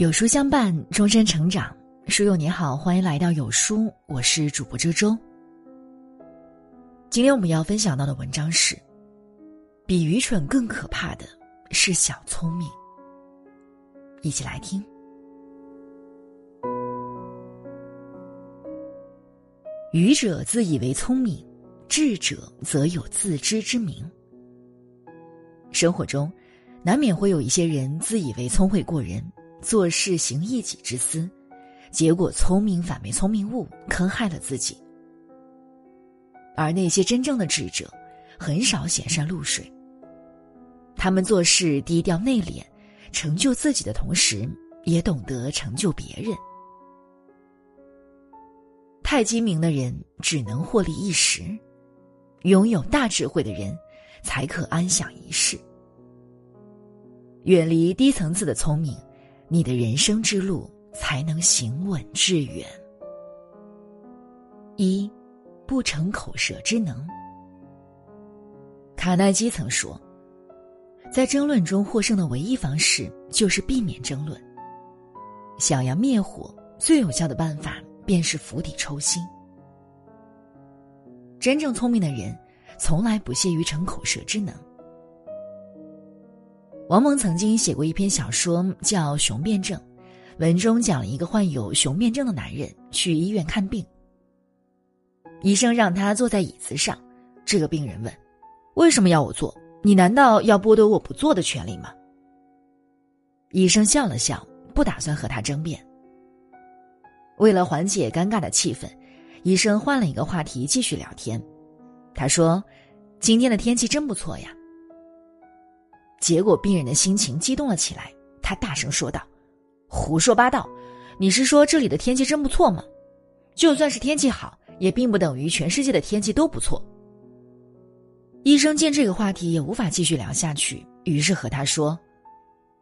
有书相伴，终身成长。书友你好，欢迎来到有书，我是主播周周。今天我们要分享到的文章是：比愚蠢更可怕的是小聪明。一起来听。愚者自以为聪明，智者则有自知之明。生活中，难免会有一些人自以为聪慧过人，做事行一己之私，结果聪明反被聪明误，坑害了自己。而那些真正的智者，很少显山露水。他们做事低调内敛，成就自己的同时，也懂得成就别人。太精明的人只能获利一时，拥有大智慧的人，才可安享一世。远离低层次的聪明，你的人生之路才能行稳致远。一，不逞口舌之能。卡耐基曾说，在争论中获胜的唯一方式就是避免争论。想要灭火，最有效的办法便是釜底抽薪。真正聪明的人，从来不屑于逞口舌之能。王蒙曾经写过一篇小说，叫《雄辩症》，文中讲了一个患有雄辩症的男人去医院看病。医生让他坐在椅子上，这个病人问：“为什么要我坐？你难道要剥夺我不坐的权利吗？”医生笑了笑，不打算和他争辩。为了缓解尴尬的气氛，医生换了一个话题继续聊天。他说：“今天的天气真不错呀。”结果，病人的心情激动了起来。他大声说道：“胡说八道！你是说这里的天气真不错吗？就算是天气好，也并不等于全世界的天气都不错。”医生见这个话题也无法继续聊下去，于是和他说：“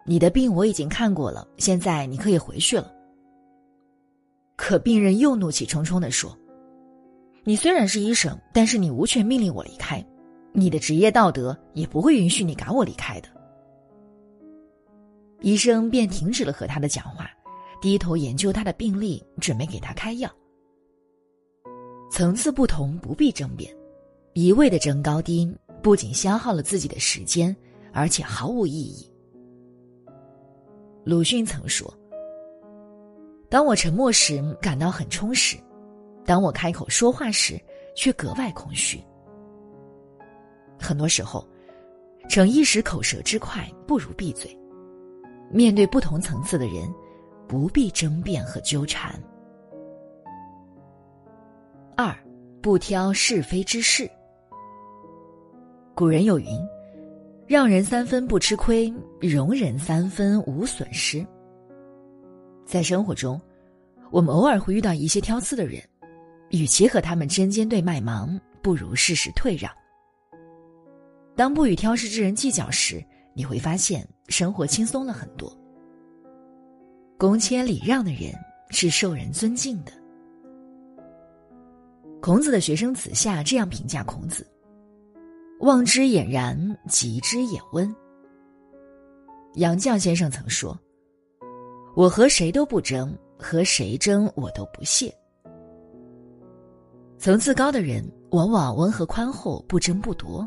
你的病我已经看过了，现在你可以回去了。”可病人又怒气冲冲的说：“你虽然是医生，但是你无权命令我离开。”你的职业道德也不会允许你赶我离开的。医生便停止了和他的讲话，低头研究他的病历，准备给他开药。层次不同，不必争辩，一味的争高低，不仅消耗了自己的时间，而且毫无意义。鲁迅曾说：“当我沉默时，感到很充实；当我开口说话时，却格外空虚。”很多时候，逞一时口舌之快，不如闭嘴。面对不同层次的人，不必争辩和纠缠。二，不挑是非之事。古人有云：“让人三分不吃亏，容人三分无损失。”在生活中，我们偶尔会遇到一些挑刺的人，与其和他们针尖对麦芒，不如适时退让。当不与挑食之人计较时，你会发现生活轻松了很多。恭谦礼让的人是受人尊敬的。孔子的学生子夏这样评价孔子：“望之俨然，极之也温。”杨绛先生曾说：“我和谁都不争，和谁争我都不屑。”层次高的人往往温和宽厚，不争不夺。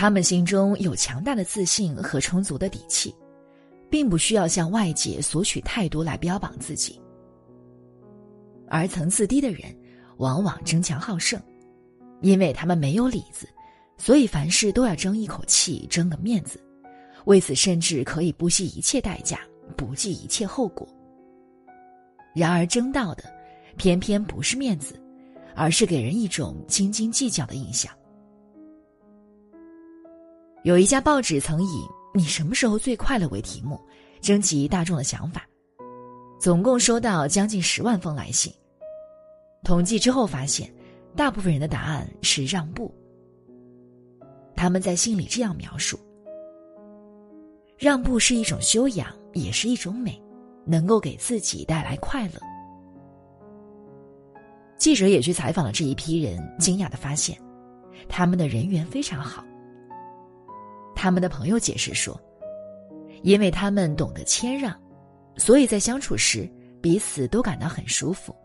他们心中有强大的自信和充足的底气，并不需要向外界索取太多来标榜自己。而层次低的人，往往争强好胜，因为他们没有里子，所以凡事都要争一口气、争个面子，为此甚至可以不惜一切代价、不计一切后果。然而争到的，偏偏不是面子，而是给人一种斤斤计较的印象。有一家报纸曾以“你什么时候最快乐”为题目，征集大众的想法，总共收到将近十万封来信。统计之后发现，大部分人的答案是让步。他们在信里这样描述：“让步是一种修养，也是一种美，能够给自己带来快乐。”记者也去采访了这一批人，惊讶的发现，他们的人缘非常好。他们的朋友解释说：“因为他们懂得谦让，所以在相处时彼此都感到很舒服，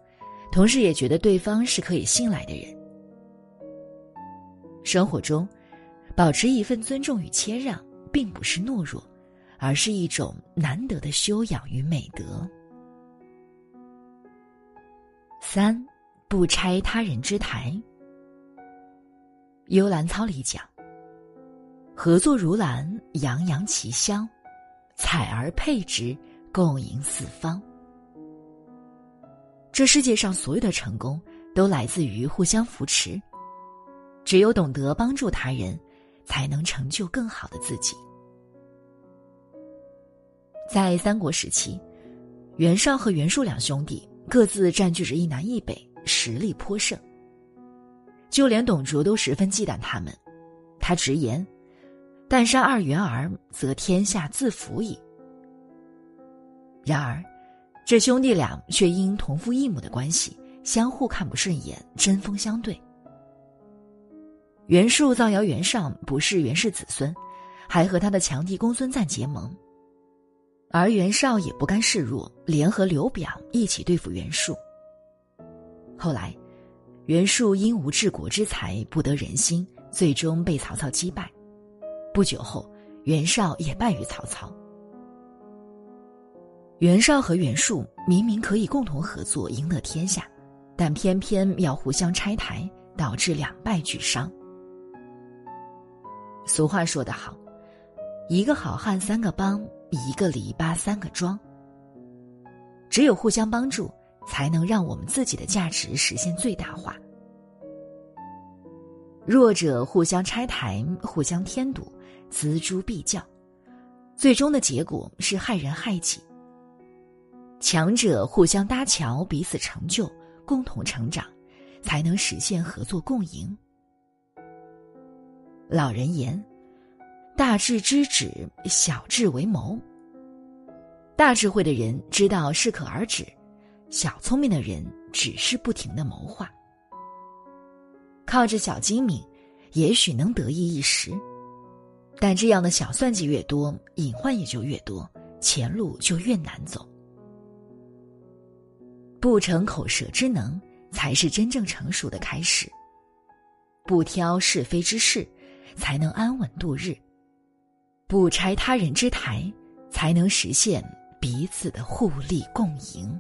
同时也觉得对方是可以信赖的人。生活中，保持一份尊重与谦让，并不是懦弱，而是一种难得的修养与美德。三，不拆他人之台。幽兰操里讲：“合作如兰，洋洋其香，采而配之，共赢四方。”这世界上所有的成功，都来自于互相扶持。只有懂得帮助他人，才能成就更好的自己。在三国时期，袁绍和袁术两兄弟各自占据着一南一北，实力颇盛。就连董卓都十分忌惮他们，他直言：“但杀二袁儿，则天下自服矣。”然而，这兄弟俩却因同父异母的关系，相互看不顺眼，针锋相对。袁术造谣袁绍不是袁氏子孙，还和他的强弟公孙瓒结盟，而袁绍也不甘示弱，联合刘表一起对付袁术。后来，袁术因无治国之才，不得人心，最终被曹操击败。不久后，袁绍也败于曹操。袁绍和袁术明明可以共同合作赢得天下，但偏偏要互相拆台，导致两败俱伤。俗话说得好，一个好汉三个帮，一个篱笆三个桩。只有互相帮助，才能让我们自己的价值实现最大化。弱者互相拆台，互相添堵，锱铢必较，最终的结果是害人害己。强者互相搭桥，彼此成就，共同成长，才能实现合作共赢。老人言：“大智之止，小智为谋。”大智慧的人知道适可而止，小聪明的人只是不停的谋划。靠着小精明，也许能得意一时，但这样的小算计越多，隐患也就越多，前路就越难走。不逞口舌之能，才是真正成熟的开始。不挑是非之事。才能安稳度日，不拆他人之台，才能实现彼此的互利共赢。